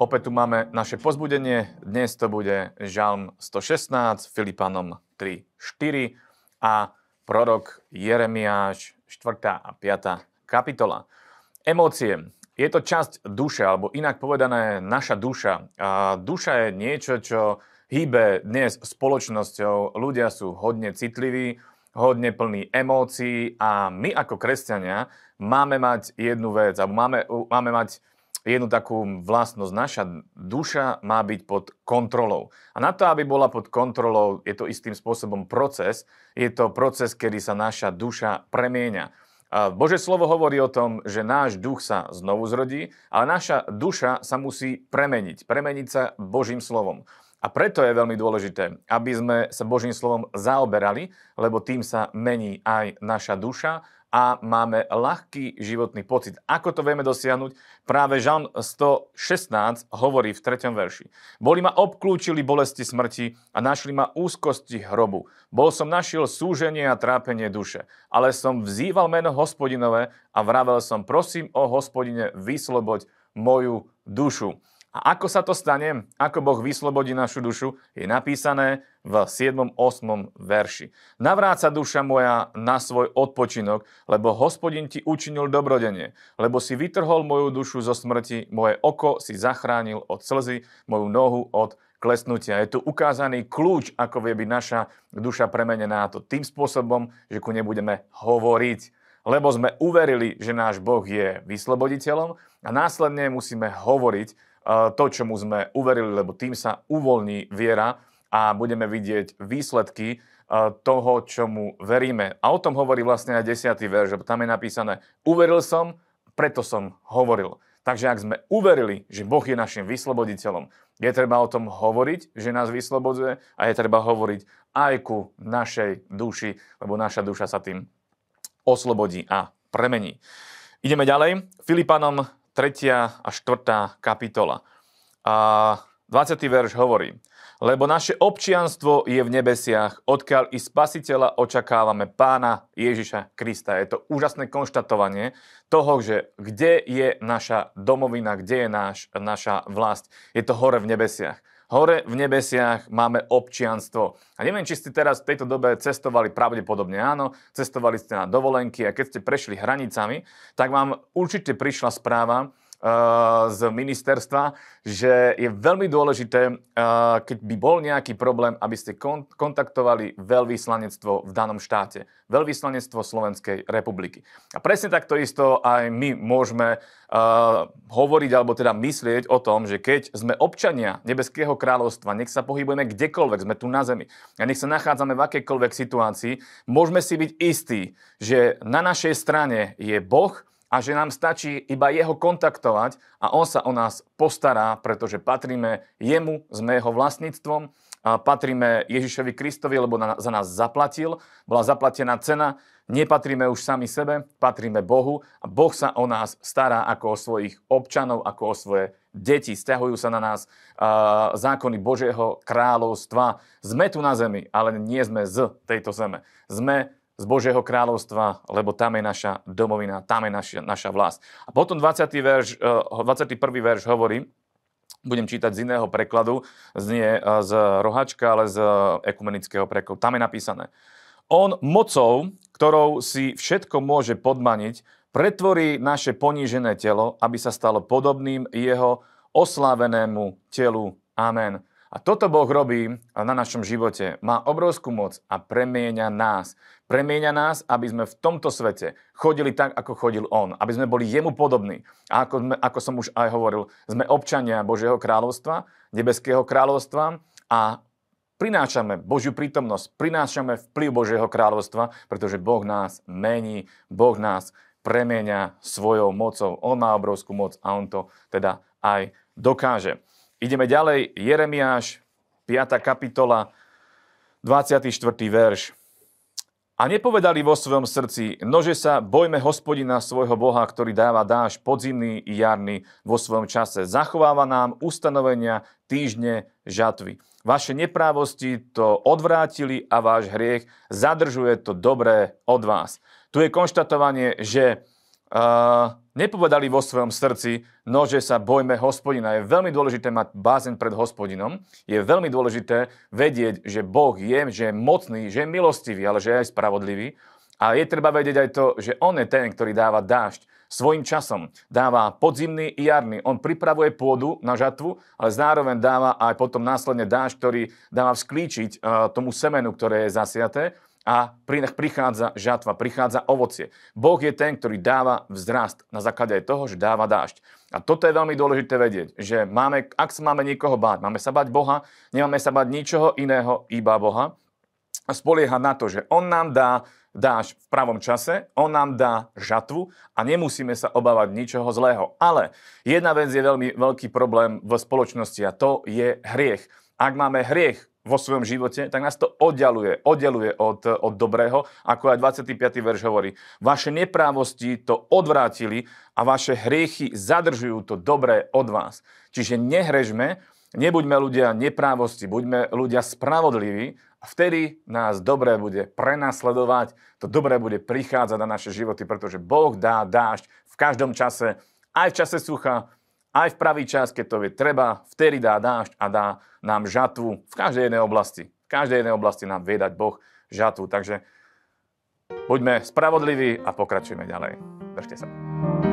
Opäť tu máme naše pozbudenie. Dnes to bude Žalm 116, Filipanom 3, 4 a prorok Jeremiáš 4. a 5. kapitola. Emócie. Je to časť duše, alebo inak povedané naša duša. A duša je niečo, čo hýbe dnes spoločnosťou. Ľudia sú hodne citliví, hodne plní emócií a my ako kresťania máme mať jednu vec, alebo máme, máme mať jednu takú vlastnosť. Naša duša má byť pod kontrolou. A na to, aby bola pod kontrolou, je to istým spôsobom proces. Je to proces, kedy sa naša duša premieňa. Bože slovo hovorí o tom, že náš duch sa znovu zrodí, ale naša duša sa musí premeniť. Premeniť sa Božím slovom. A preto je veľmi dôležité, aby sme sa Božím slovom zaoberali, lebo tým sa mení aj naša duša a máme ľahký životný pocit. Ako to vieme dosiahnuť? Práve Žan 116 hovorí v 3. verši. Boli ma obklúčili bolesti smrti a našli ma úzkosti hrobu. Bol som našiel súženie a trápenie duše, ale som vzýval meno hospodinové a vravel som, prosím o hospodine, vysloboď moju dušu. A ako sa to stane, ako Boh vyslobodí našu dušu, je napísané v 7. 8. verši. Navráca duša moja na svoj odpočinok, lebo hospodin ti učinil dobrodenie, lebo si vytrhol moju dušu zo smrti, moje oko si zachránil od slzy, moju nohu od klesnutia. Je tu ukázaný kľúč, ako vie byť naša duša premenená. To tým spôsobom, že ku nebudeme hovoriť, lebo sme uverili, že náš Boh je vysloboditeľom a následne musíme hovoriť, to, čomu sme uverili, lebo tým sa uvoľní viera a budeme vidieť výsledky toho, čomu veríme. A o tom hovorí vlastne aj 10. verš, lebo tam je napísané, uveril som, preto som hovoril. Takže ak sme uverili, že Boh je našim vysloboditeľom, je treba o tom hovoriť, že nás vyslobodzuje a je treba hovoriť aj ku našej duši, lebo naša duša sa tým oslobodí a premení. Ideme ďalej. Filipanom 3. a 4. kapitola. A 20. verš hovorí, lebo naše občianstvo je v nebesiach, odkiaľ i spasiteľa očakávame pána Ježiša Krista. Je to úžasné konštatovanie toho, že kde je naša domovina, kde je náš, naša vlast. Je to hore v nebesiach. Hore v nebesiach máme občianstvo. A neviem, či ste teraz v tejto dobe cestovali, pravdepodobne áno, cestovali ste na dovolenky a keď ste prešli hranicami, tak vám určite prišla správa, z ministerstva, že je veľmi dôležité, keď by bol nejaký problém, aby ste kontaktovali veľvyslanectvo v danom štáte. Veľvyslanectvo Slovenskej republiky. A presne takto isto aj my môžeme hovoriť alebo teda myslieť o tom, že keď sme občania Nebeského kráľovstva, nech sa pohybujeme kdekoľvek, sme tu na zemi a nech sa nachádzame v akejkoľvek situácii, môžeme si byť istí, že na našej strane je Boh, a že nám stačí iba jeho kontaktovať a on sa o nás postará, pretože patríme jemu, sme jeho vlastníctvom, a patríme Ježišovi Kristovi, lebo na, za nás zaplatil, bola zaplatená cena, nepatríme už sami sebe, patríme Bohu a Boh sa o nás stará ako o svojich občanov, ako o svoje deti, stiahujú sa na nás uh, zákony Božieho kráľovstva. Sme tu na zemi, ale nie sme z tejto zeme. Sme z Božieho kráľovstva, lebo tam je naša domovina, tam je naša, naša vlast. A potom 20. Verš, 21. Eh, verš hovorí, budem čítať z iného prekladu, eh, z rohačka, ale z ekumenického prekladu. Tam je napísané. On mocou, ktorou si všetko môže podmaniť, pretvorí naše ponížené telo, aby sa stalo podobným jeho oslávenému telu. Amen. A toto Boh robí na našom živote. Má obrovskú moc a premieňa nás. Premieňa nás, aby sme v tomto svete chodili tak, ako chodil On. Aby sme boli Jemu podobní. A ako, sme, ako som už aj hovoril, sme občania Božieho kráľovstva, Nebeského kráľovstva a prinášame Božiu prítomnosť, prinášame vplyv Božieho kráľovstva, pretože Boh nás mení, Boh nás premieňa svojou mocou. On má obrovskú moc a on to teda aj dokáže. Ideme ďalej. Jeremiáš, 5. kapitola, 24. verš. A nepovedali vo svojom srdci, nože sa bojme hospodina svojho Boha, ktorý dáva dáš podzimný i jarný vo svojom čase. Zachováva nám ustanovenia týždne žatvy. Vaše neprávosti to odvrátili a váš hriech zadržuje to dobré od vás. Tu je konštatovanie, že uh, nepovedali vo svojom srdci, no že sa bojme hospodina. Je veľmi dôležité mať bázeň pred hospodinom. Je veľmi dôležité vedieť, že Boh je, že je mocný, že je milostivý, ale že je aj spravodlivý. A je treba vedieť aj to, že On je ten, ktorý dáva dážď svojim časom. Dáva podzimný i jarný. On pripravuje pôdu na žatvu, ale zároveň dáva aj potom následne dážď, ktorý dáva vzklíčiť uh, tomu semenu, ktoré je zasiaté a prichádza žatva, prichádza ovocie. Boh je ten, ktorý dáva vzrast na základe aj toho, že dáva dážď. A toto je veľmi dôležité vedieť, že máme, ak sa máme niekoho báť, máme sa báť Boha, nemáme sa báť ničoho iného, iba Boha. A spolieha na to, že On nám dá dáš v pravom čase, on nám dá žatvu a nemusíme sa obávať ničoho zlého. Ale jedna vec je veľmi veľký problém v spoločnosti a to je hriech. Ak máme hriech vo svojom živote, tak nás to oddialuje, oddeluje od, od dobrého, ako aj 25. verš hovorí. Vaše neprávosti to odvrátili a vaše hriechy zadržujú to dobré od vás. Čiže nehrežme, nebuďme ľudia neprávosti, buďme ľudia spravodliví a vtedy nás dobré bude prenasledovať, to dobré bude prichádzať na naše životy, pretože Boh dá dážď v každom čase, aj v čase sucha, aj v pravý čas, keď to je treba, vtedy dá dážď a dá nám žatvu v každej jednej oblasti. V každej jednej oblasti nám vie dať Boh žatvu. Takže buďme spravodliví a pokračujeme ďalej. Držte sa.